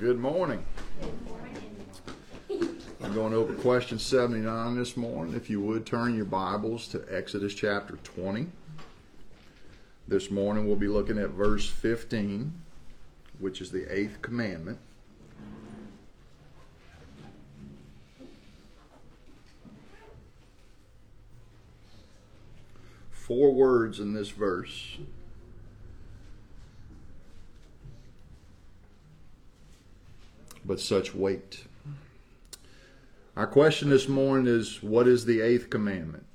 Good morning. I'm going over question 79 this morning. If you would turn your Bibles to Exodus chapter 20. This morning we'll be looking at verse 15, which is the eighth commandment. Four words in this verse. But such weight. Our question this morning is what is the eighth commandment?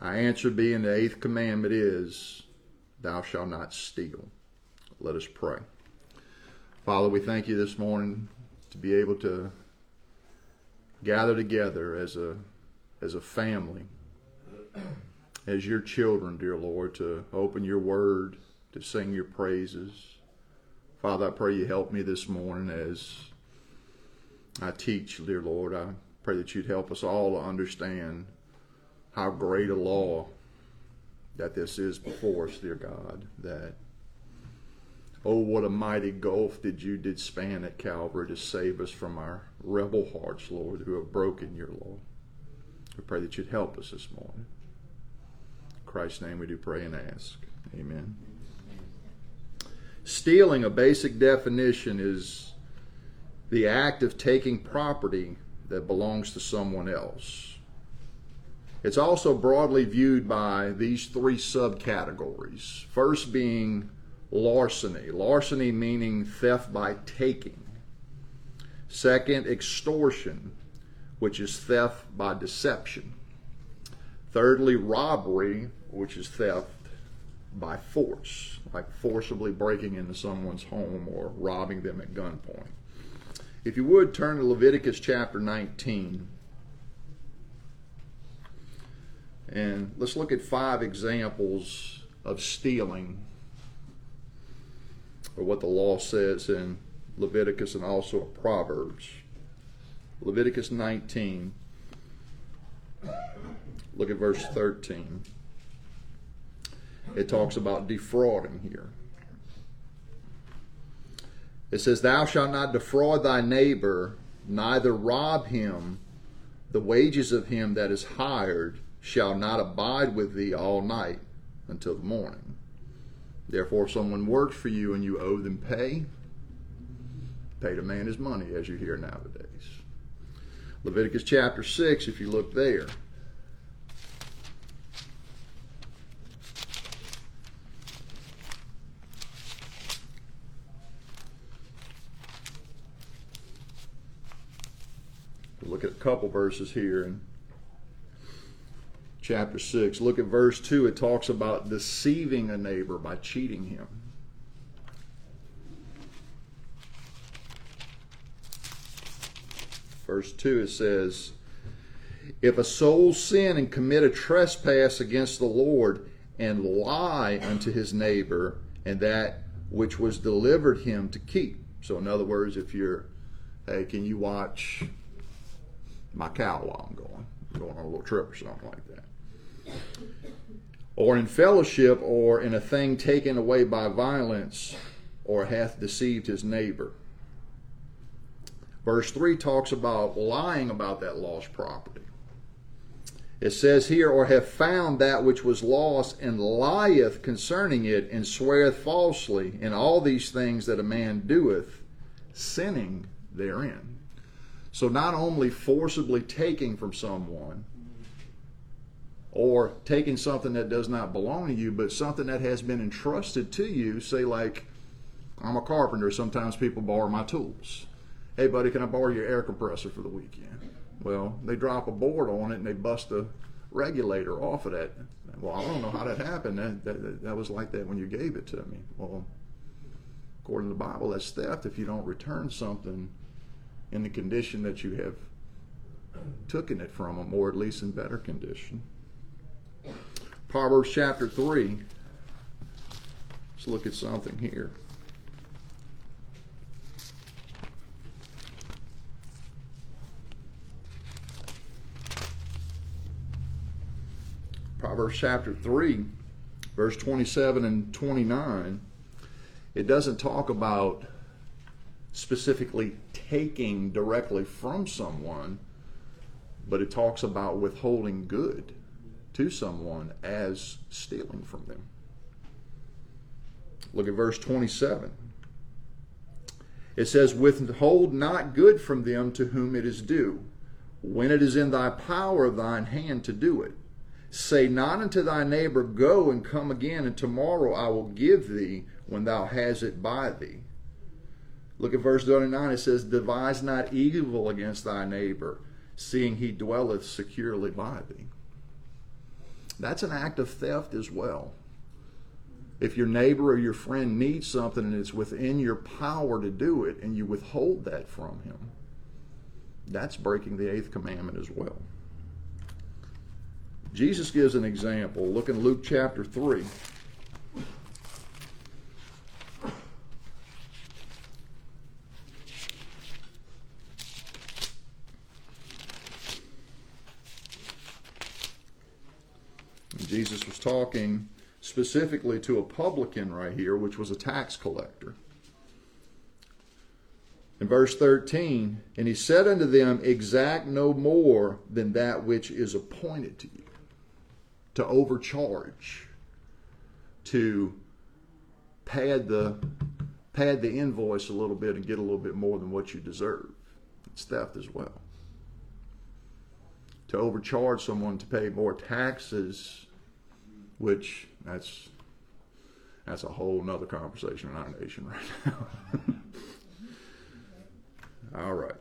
Our answer being the eighth commandment is thou shalt not steal. Let us pray. Father, we thank you this morning to be able to gather together as a as a family, as your children, dear Lord, to open your word, to sing your praises. Father, I pray you help me this morning as I teach, dear Lord. I pray that you'd help us all to understand how great a law that this is before us, dear God. That, oh, what a mighty gulf did you did span at Calvary to save us from our rebel hearts, Lord, who have broken your law. We pray that you'd help us this morning. In Christ's name we do pray and ask. Amen. Stealing, a basic definition, is the act of taking property that belongs to someone else. It's also broadly viewed by these three subcategories. First being larceny, larceny meaning theft by taking. Second, extortion, which is theft by deception. Thirdly, robbery, which is theft by force, like forcibly breaking into someone's home or robbing them at gunpoint. If you would turn to Leviticus chapter 19. And let's look at five examples of stealing, or what the law says in Leviticus and also Proverbs. Leviticus 19. Look at verse 13. It talks about defrauding here. It says, Thou shalt not defraud thy neighbor, neither rob him. The wages of him that is hired shall not abide with thee all night until the morning. Therefore, if someone works for you and you owe them pay, pay the man his money, as you hear nowadays. Leviticus chapter 6, if you look there. Look at a couple verses here in chapter 6. Look at verse 2. It talks about deceiving a neighbor by cheating him. Verse 2 it says, If a soul sin and commit a trespass against the Lord and lie unto his neighbor and that which was delivered him to keep. So, in other words, if you're, hey, can you watch my cow while I'm going, going on a little trip or something like that. Or in fellowship, or in a thing taken away by violence, or hath deceived his neighbor. Verse 3 talks about lying about that lost property. It says here, or have found that which was lost, and lieth concerning it, and sweareth falsely in all these things that a man doeth, sinning therein. So not only forcibly taking from someone or taking something that does not belong to you, but something that has been entrusted to you, say like I'm a carpenter, sometimes people borrow my tools. Hey buddy, can I borrow your air compressor for the weekend? Well, they drop a board on it and they bust the regulator off of that. Well, I don't know how that happened. That, that, that was like that when you gave it to me. Well, according to the Bible, that's theft if you don't return something in the condition that you have taken it from them, or at least in better condition. Proverbs chapter 3. Let's look at something here. Proverbs chapter 3, verse 27 and 29. It doesn't talk about specifically taking directly from someone, but it talks about withholding good to someone as stealing from them. Look at verse 27. It says, Withhold not good from them to whom it is due, when it is in thy power of thine hand to do it. Say not unto thy neighbor, Go and come again, and tomorrow I will give thee when thou hast it by thee. Look at verse 29. It says, Devise not evil against thy neighbor, seeing he dwelleth securely by thee. That's an act of theft as well. If your neighbor or your friend needs something and it's within your power to do it and you withhold that from him, that's breaking the eighth commandment as well. Jesus gives an example. Look in Luke chapter 3. Jesus was talking specifically to a publican right here, which was a tax collector. In verse 13, and he said unto them, Exact no more than that which is appointed to you. To overcharge, to pad the pad the invoice a little bit and get a little bit more than what you deserve. It's theft as well. To overcharge someone to pay more taxes, which that's that's a whole nother conversation in our nation right now. All right.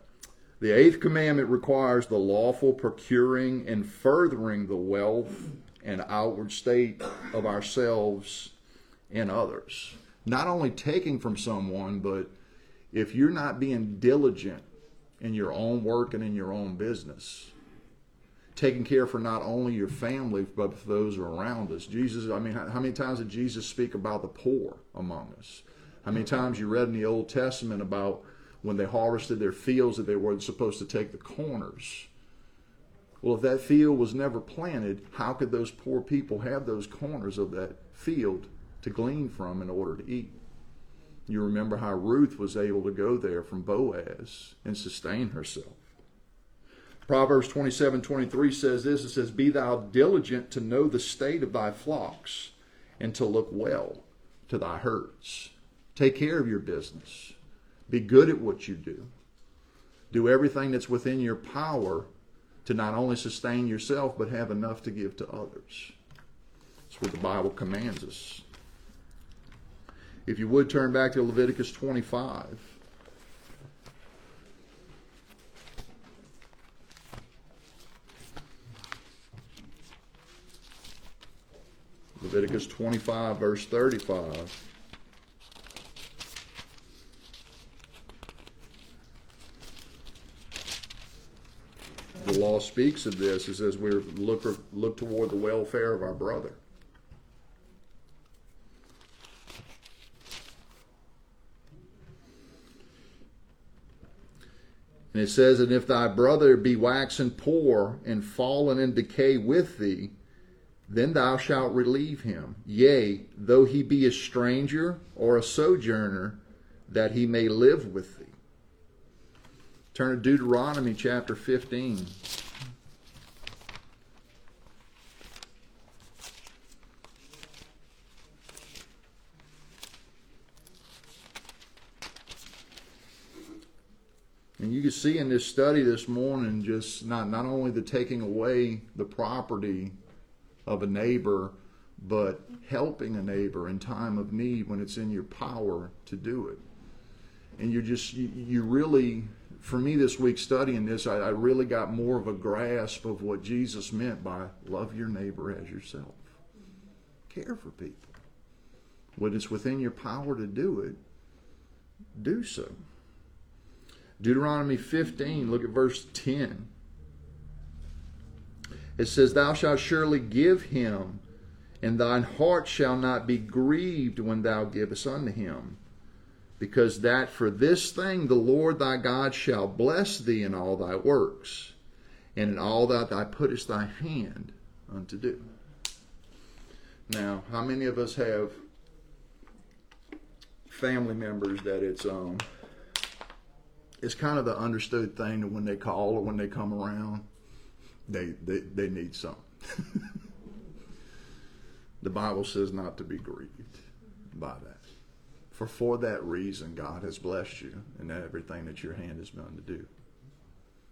The eighth commandment requires the lawful procuring and furthering the wealth and outward state of ourselves and others. Not only taking from someone, but if you're not being diligent in your own work and in your own business, taking care for not only your family but for those around us. Jesus, I mean, how many times did Jesus speak about the poor among us? How many times you read in the Old Testament about when they harvested their fields that they weren't supposed to take the corners? Well, if that field was never planted, how could those poor people have those corners of that field to glean from in order to eat? You remember how Ruth was able to go there from Boaz and sustain herself. Proverbs 27 23 says this it says, Be thou diligent to know the state of thy flocks and to look well to thy herds. Take care of your business. Be good at what you do. Do everything that's within your power to not only sustain yourself, but have enough to give to others. That's what the Bible commands us. If you would turn back to Leviticus 25. Leviticus 25, verse 35. The law speaks of this. It says we look, look toward the welfare of our brother. And it says, And if thy brother be waxen poor and fallen in decay with thee, then thou shalt relieve him. Yea, though he be a stranger or a sojourner, that he may live with thee. Turn to Deuteronomy chapter 15. And you can see in this study this morning just not, not only the taking away the property of a neighbor, but helping a neighbor in time of need when it's in your power to do it. And you just, you, you really, for me this week studying this, I, I really got more of a grasp of what Jesus meant by love your neighbor as yourself. Care for people. When it's within your power to do it, do so. Deuteronomy 15, look at verse 10. It says, Thou shalt surely give him, and thine heart shall not be grieved when thou givest unto him. Because that for this thing the Lord thy God shall bless thee in all thy works, and in all that thou puttest thy hand unto do. Now, how many of us have family members that it's um it's kind of the understood thing that when they call or when they come around, they they, they need something. the Bible says not to be grieved by that. For for that reason, God has blessed you, and everything that your hand has done to do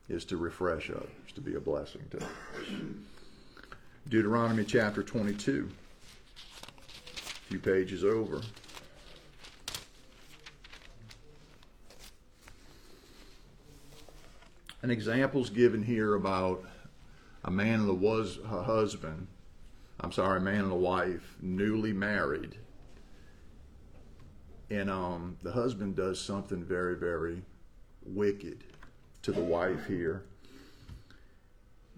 is to refresh others, to be a blessing to others. Deuteronomy chapter 22, a few pages over. An example's given here about a man and a was a husband. I'm sorry, a man and a wife, newly married, and um, the husband does something very, very wicked to the wife here,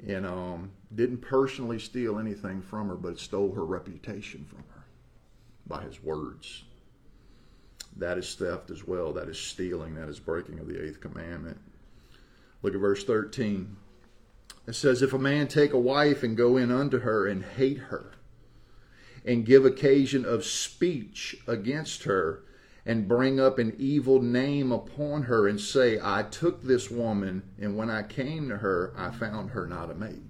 and um, didn't personally steal anything from her, but stole her reputation from her by his words. That is theft as well. That is stealing. That is breaking of the eighth commandment. Look at verse 13. It says, If a man take a wife and go in unto her and hate her, and give occasion of speech against her, and bring up an evil name upon her, and say, I took this woman, and when I came to her, I found her not a maid.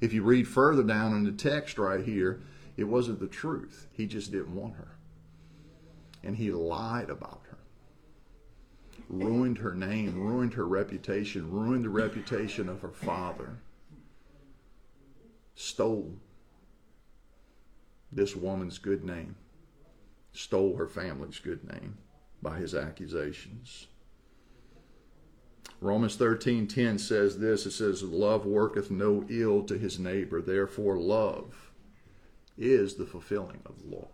If you read further down in the text right here, it wasn't the truth. He just didn't want her. And he lied about her ruined her name, ruined her reputation, ruined the reputation of her father, stole this woman's good name, stole her family's good name by his accusations. Romans 13:10 says this it says love worketh no ill to his neighbor therefore love is the fulfilling of the law.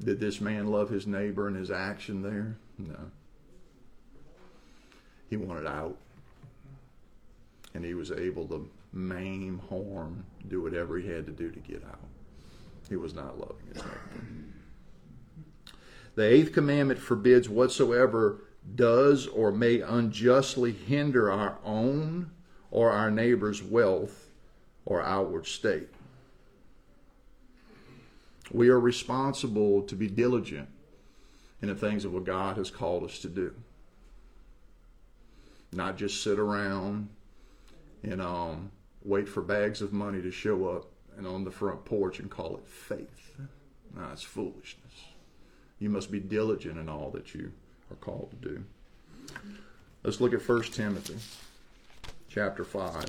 Did this man love his neighbor and his action there? No. He wanted out. And he was able to maim, harm, do whatever he had to do to get out. He was not loving his neighbor. The eighth commandment forbids whatsoever does or may unjustly hinder our own or our neighbor's wealth or outward state. We are responsible to be diligent in the things of what God has called us to do not just sit around and um, wait for bags of money to show up and on the front porch and call it faith. No, it's foolishness. You must be diligent in all that you are called to do. Let's look at 1 Timothy chapter 5.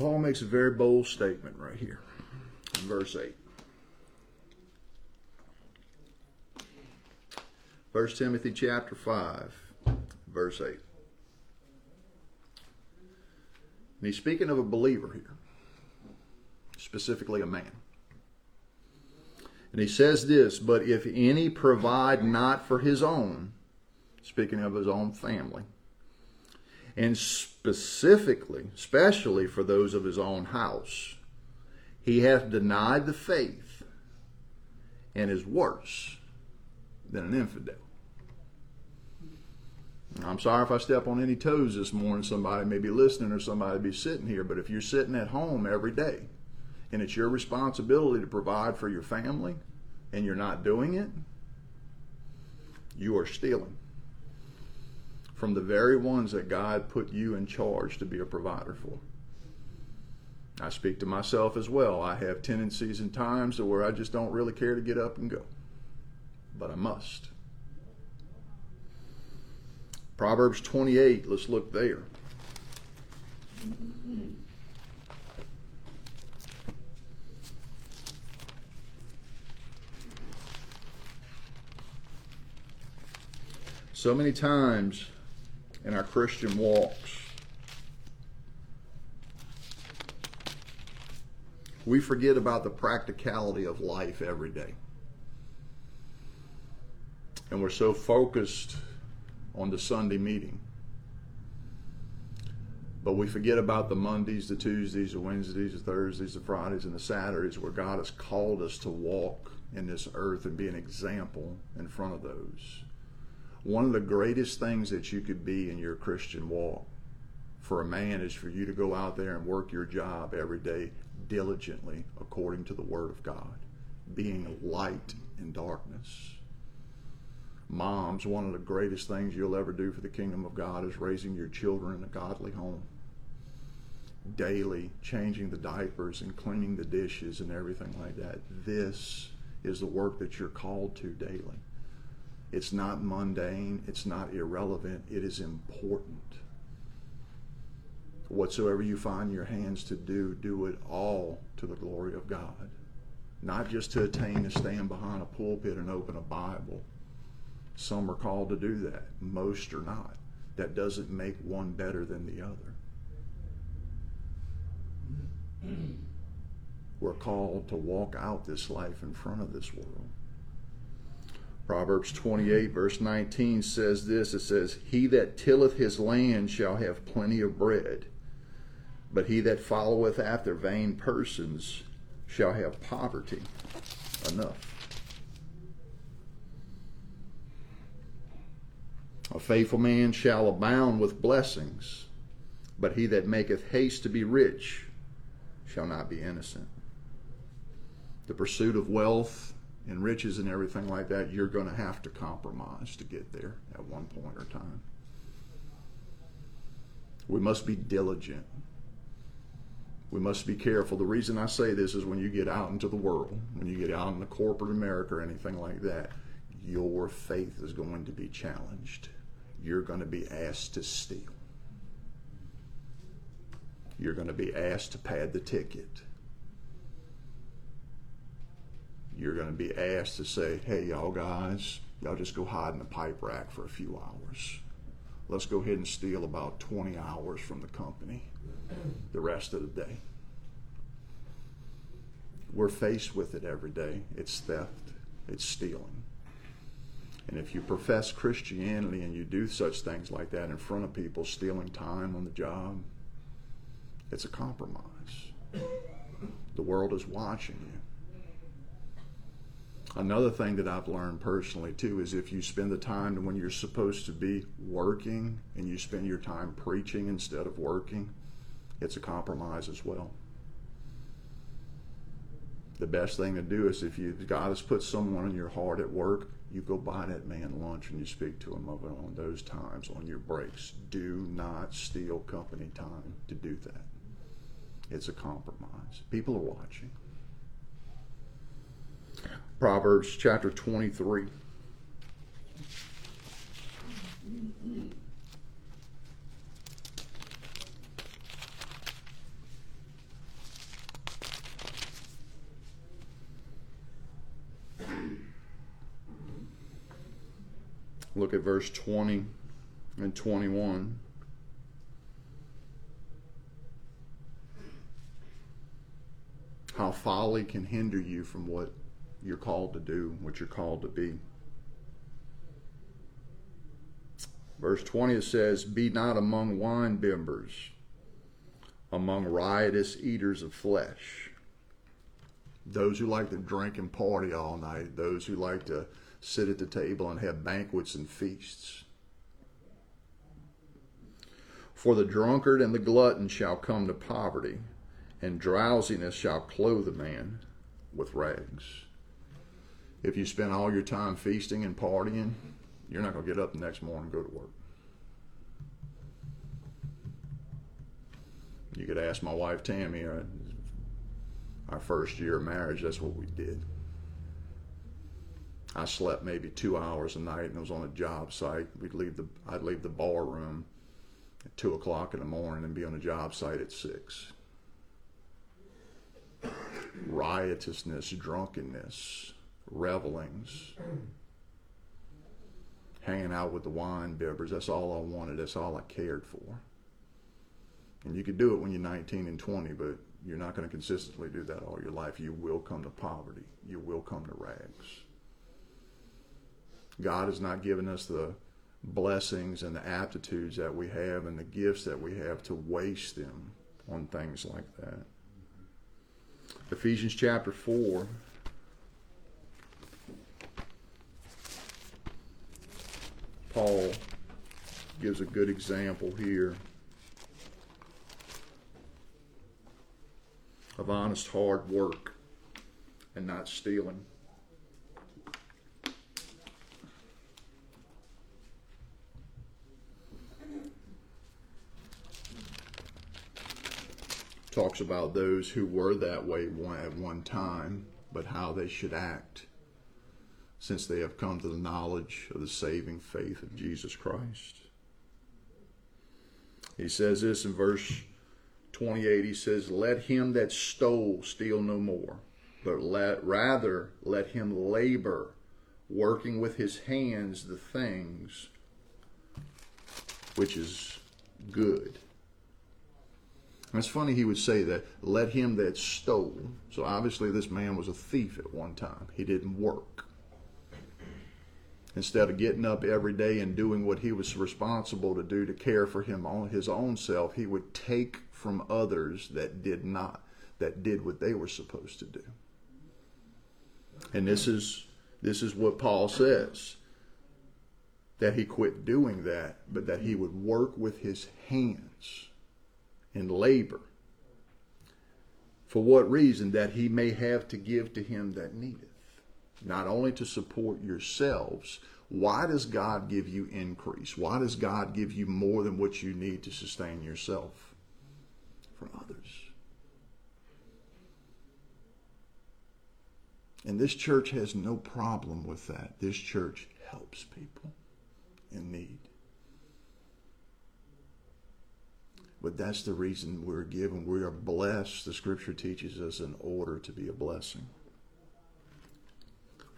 Paul makes a very bold statement right here in verse 8. 1 Timothy chapter 5, verse 8. And he's speaking of a believer here, specifically a man. And he says this, but if any provide not for his own, speaking of his own family, and specifically, especially for those of his own house, he hath denied the faith and is worse than an infidel. I'm sorry if I step on any toes this morning. Somebody may be listening or somebody be sitting here, but if you're sitting at home every day and it's your responsibility to provide for your family and you're not doing it, you are stealing from the very ones that God put you in charge to be a provider for. I speak to myself as well. I have tendencies and times where I just don't really care to get up and go, but I must. Proverbs 28, let's look there. So many times in our Christian walks. We forget about the practicality of life every day. And we're so focused on the Sunday meeting. But we forget about the Mondays, the Tuesdays, the Wednesdays, the Thursdays, the Fridays, and the Saturdays where God has called us to walk in this earth and be an example in front of those. One of the greatest things that you could be in your Christian walk for a man is for you to go out there and work your job every day diligently according to the Word of God, being light in darkness. Moms, one of the greatest things you'll ever do for the kingdom of God is raising your children in a godly home. Daily changing the diapers and cleaning the dishes and everything like that. This is the work that you're called to daily. It's not mundane, it's not irrelevant, it is important. Whatsoever you find your hands to do, do it all to the glory of God. Not just to attain to stand behind a pulpit and open a Bible. Some are called to do that, most are not. That doesn't make one better than the other. We're called to walk out this life in front of this world. Proverbs 28, verse 19 says this it says, He that tilleth his land shall have plenty of bread, but he that followeth after vain persons shall have poverty enough. A faithful man shall abound with blessings, but he that maketh haste to be rich shall not be innocent. The pursuit of wealth and riches and everything like that, you're going to have to compromise to get there at one point or time. We must be diligent. We must be careful. The reason I say this is when you get out into the world, when you get out into corporate America or anything like that, your faith is going to be challenged. You're going to be asked to steal. You're going to be asked to pad the ticket you're going to be asked to say, hey, y'all guys, y'all just go hide in the pipe rack for a few hours. Let's go ahead and steal about 20 hours from the company the rest of the day. We're faced with it every day. It's theft, it's stealing. And if you profess Christianity and you do such things like that in front of people, stealing time on the job, it's a compromise. The world is watching you. Another thing that I've learned personally too is if you spend the time when you're supposed to be working and you spend your time preaching instead of working, it's a compromise as well. The best thing to do is if you God has put someone in your heart at work, you go buy that man lunch and you speak to him of it on those times on your breaks. Do not steal company time to do that. It's a compromise. People are watching. Proverbs chapter 23. Look at verse 20 and 21. How folly can hinder you from what you're called to do, what you're called to be. Verse 20 it says, Be not among wine bibbers, among riotous eaters of flesh. Those who like to drink and party all night, those who like to sit at the table and have banquets and feasts. For the drunkard and the glutton shall come to poverty, and drowsiness shall clothe a man with rags if you spend all your time feasting and partying, you're not going to get up the next morning and go to work. You could ask my wife Tammy, uh, our first year of marriage, that's what we did. I slept maybe two hours a night and it was on a job site. We'd leave the I'd leave the bar room at two o'clock in the morning and be on a job site at six. Riotousness, drunkenness, revelings, hanging out with the wine bibbers. That's all I wanted. That's all I cared for. And you could do it when you're 19 and 20, but you're not going to consistently do that all your life. You will come to poverty. You will come to rags. God has not given us the blessings and the aptitudes that we have and the gifts that we have to waste them on things like that. Ephesians chapter 4. Paul gives a good example here of honest hard work and not stealing. talks about those who were that way at one time, but how they should act since they have come to the knowledge of the saving faith of Jesus Christ. He says this in verse 28. He says, Let him that stole steal no more, but let, rather let him labor, working with his hands the things which is good it's funny he would say that, let him that stole. So obviously, this man was a thief at one time. He didn't work. Instead of getting up every day and doing what he was responsible to do to care for him on his own self, he would take from others that did not, that did what they were supposed to do. And this is this is what Paul says. That he quit doing that, but that he would work with his hands and labor. For what reason? That he may have to give to him that needeth. Not only to support yourselves. Why does God give you increase? Why does God give you more than what you need to sustain yourself? For others. And this church has no problem with that. This church helps people in need. But that's the reason we're given. We are blessed, the scripture teaches us, in order to be a blessing.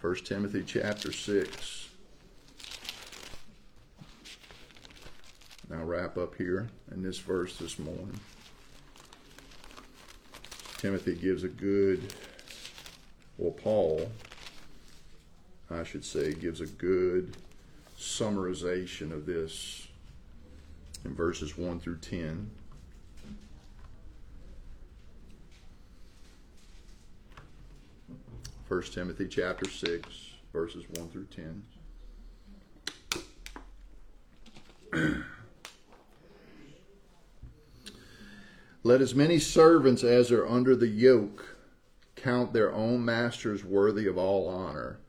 1 Timothy chapter 6. I'll wrap up here in this verse this morning. Timothy gives a good, well, Paul, I should say, gives a good summarization of this in verses 1 through 10. First Timothy chapter 6, verses 1 through 10. Let as many servants as are under the yoke count their own masters worthy of all honor,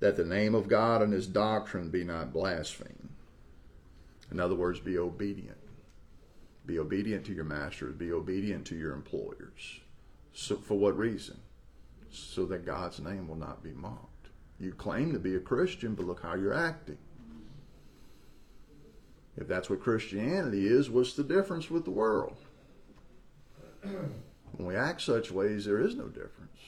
that the name of God and his doctrine be not blasphemed. In other words, be obedient. Be obedient to your masters. Be obedient to your employers. So, for what reason? So that God's name will not be mocked. You claim to be a Christian, but look how you're acting. If that's what Christianity is, what's the difference with the world? When we act such ways, there is no difference.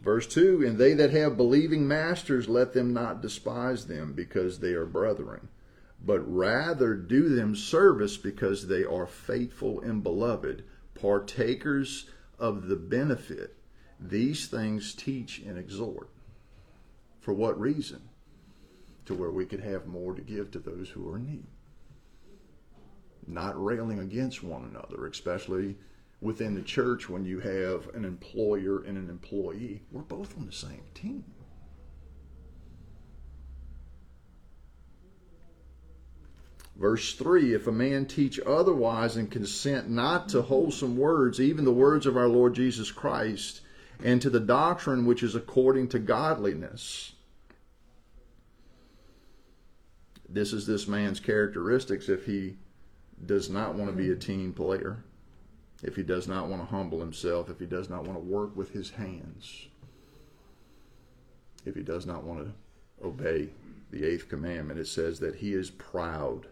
Verse 2 And they that have believing masters, let them not despise them because they are brethren, but rather do them service because they are faithful and beloved, partakers of the benefit. These things teach and exhort. For what reason? To where we could have more to give to those who are in need. Not railing against one another, especially within the church when you have an employer and an employee. We're both on the same team. Verse 3 If a man teach otherwise and consent not to wholesome words, even the words of our Lord Jesus Christ, and to the doctrine which is according to godliness, this is this man's characteristics if he does not want to be a team player if he does not want to humble himself, if he does not want to work with his hands, if he does not want to obey the eighth commandment, it says that he is proud,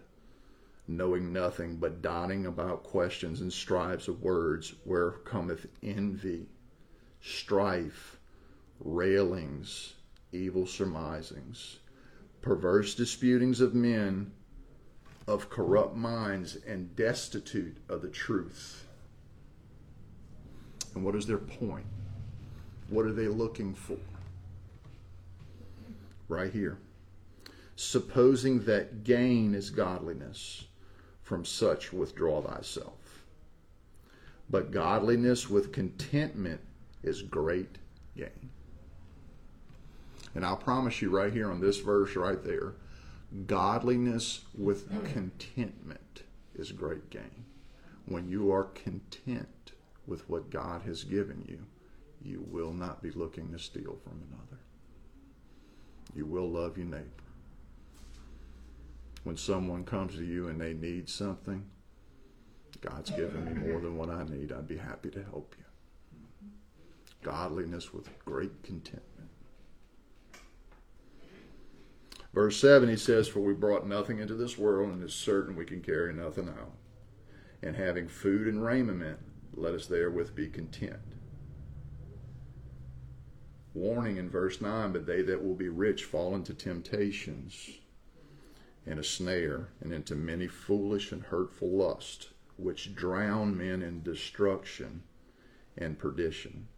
knowing nothing but dotting about questions and strives of words, where cometh envy, strife, railings, evil surmisings, perverse disputings of men of corrupt minds and destitute of the truth and what is their point? What are they looking for? right here. Supposing that gain is godliness, from such withdraw thyself. But godliness with contentment is great gain. And I'll promise you right here on this verse right there, godliness with contentment is great gain. When you are content with what God has given you, you will not be looking to steal from another. You will love your neighbor. When someone comes to you and they need something, God's given me more than what I need. I'd be happy to help you. Godliness with great contentment. Verse 7, he says, For we brought nothing into this world, and it is certain we can carry nothing out. And having food and raiment, let us therewith be content. Warning in verse 9, but they that will be rich fall into temptations and a snare, and into many foolish and hurtful lusts, which drown men in destruction and perdition.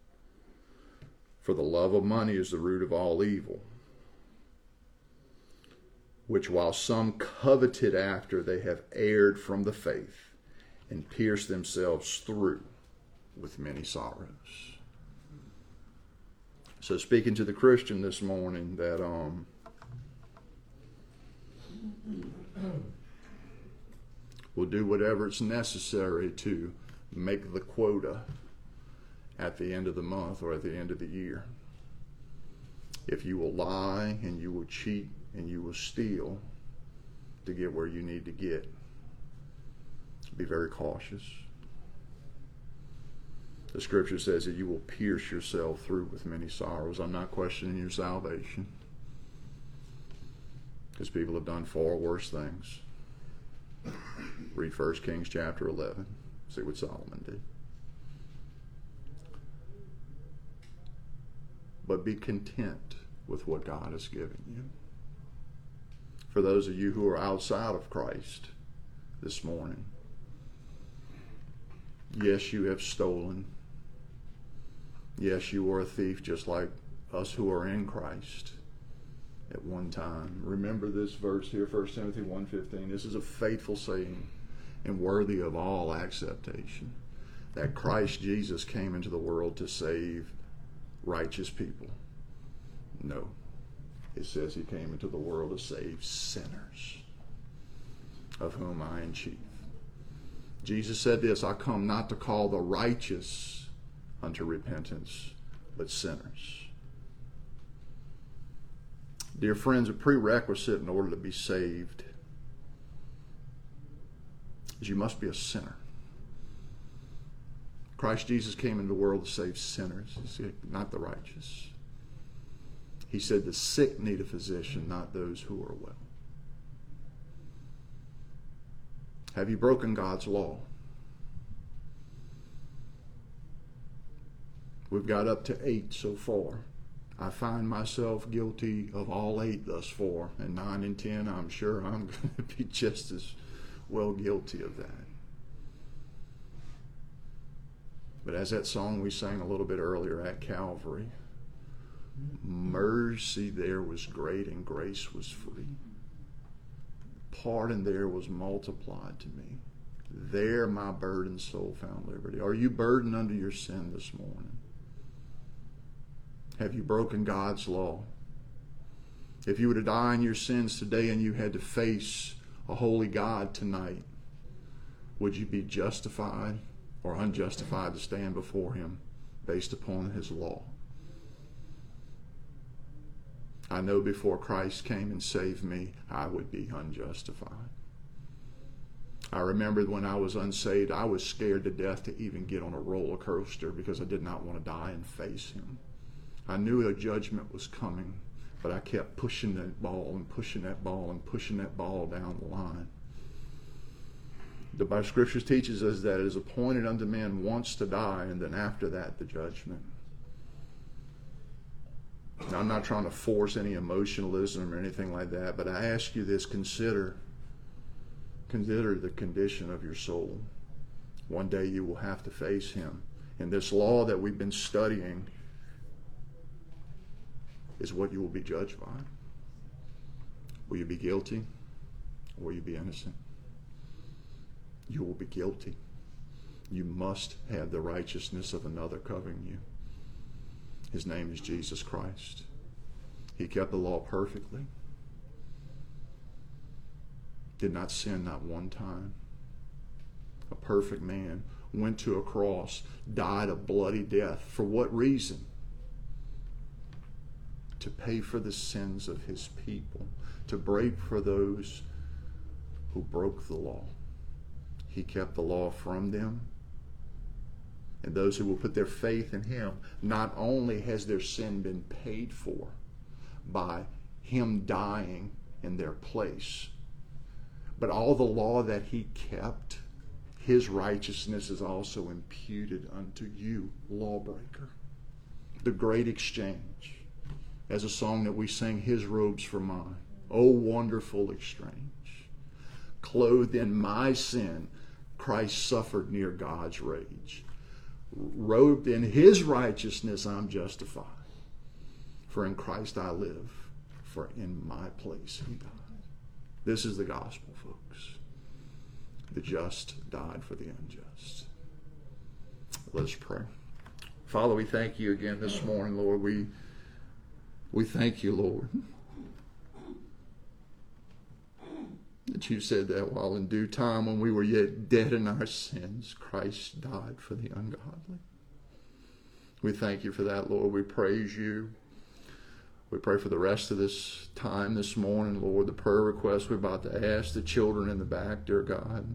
For the love of money is the root of all evil, which while some coveted after, they have erred from the faith and pierced themselves through with many sorrows. So, speaking to the Christian this morning, that um, will do whatever it's necessary to make the quota at the end of the month or at the end of the year. If you will lie and you will cheat and you will steal to get where you need to get, be very cautious. The scripture says that you will pierce yourself through with many sorrows. I'm not questioning your salvation because people have done far worse things. Read 1 Kings chapter 11. See what Solomon did. But be content with what God has given you. For those of you who are outside of Christ this morning, yes, you have stolen. Yes, you are a thief just like us who are in Christ at one time. Remember this verse here, 1 Timothy 1.15. This is a faithful saying and worthy of all acceptation that Christ Jesus came into the world to save righteous people. No. It says he came into the world to save sinners, of whom I am chief. Jesus said this I come not to call the righteous unto repentance, but sinners. Dear friends, a prerequisite in order to be saved is you must be a sinner. Christ Jesus came into the world to save sinners, not the righteous. He said the sick need a physician, not those who are well. Have you broken God's law? We've got up to eight so far. I find myself guilty of all eight thus far, and nine and ten, I'm sure I'm going to be just as well guilty of that. But as that song we sang a little bit earlier at Calvary, mercy there was great and grace was free. Pardon there was multiplied to me. There my burdened soul found liberty. Are you burdened under your sin this morning? Have you broken God's law? If you were to die in your sins today and you had to face a holy God tonight, would you be justified or unjustified to stand before Him based upon His law? I know before Christ came and saved me, I would be unjustified. I remember when I was unsaved, I was scared to death to even get on a roller coaster because I did not want to die and face Him. I knew a judgment was coming, but I kept pushing that ball and pushing that ball and pushing that ball down the line. The Bible scriptures teaches us that it is appointed unto men once to die, and then after that the judgment. Now, I'm not trying to force any emotionalism or anything like that, but I ask you this: consider, consider the condition of your soul. One day you will have to face Him, and this law that we've been studying is what you will be judged by. Will you be guilty or will you be innocent? You will be guilty. You must have the righteousness of another covering you. His name is Jesus Christ. He kept the law perfectly, did not sin not one time. A perfect man went to a cross, died a bloody death. For what reason? To pay for the sins of his people, to break for those who broke the law. He kept the law from them. And those who will put their faith in him, not only has their sin been paid for by him dying in their place, but all the law that he kept his righteousness is also imputed unto you, lawbreaker. The great exchange. As a song that we sing, His robes for mine. Oh, wonderful exchange. Clothed in my sin, Christ suffered near God's rage. Robed in His righteousness, I'm justified. For in Christ I live, for in my place He died. This is the gospel, folks the just died for the unjust. Let us pray. Father, we thank you again this morning, Lord. We we thank you, Lord, that you said that while in due time, when we were yet dead in our sins, Christ died for the ungodly. We thank you for that, Lord. We praise you. We pray for the rest of this time this morning, Lord, the prayer request we're about to ask, the children in the back, dear God.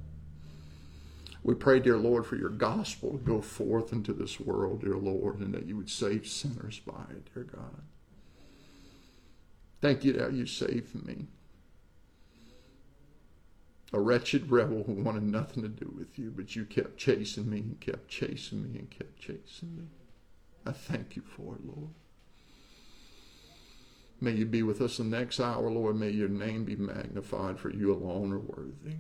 We pray, dear Lord, for your gospel to go forth into this world, dear Lord, and that you would save sinners by it, dear God. Thank you that you saved me. A wretched rebel who wanted nothing to do with you, but you kept chasing me and kept chasing me and kept chasing me. I thank you for it, Lord. May you be with us the next hour, Lord. May your name be magnified, for you alone are worthy.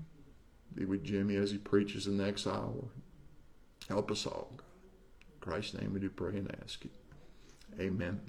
Be with Jimmy as he preaches the next hour. Help us all, God. In Christ's name we do pray and ask it. Amen.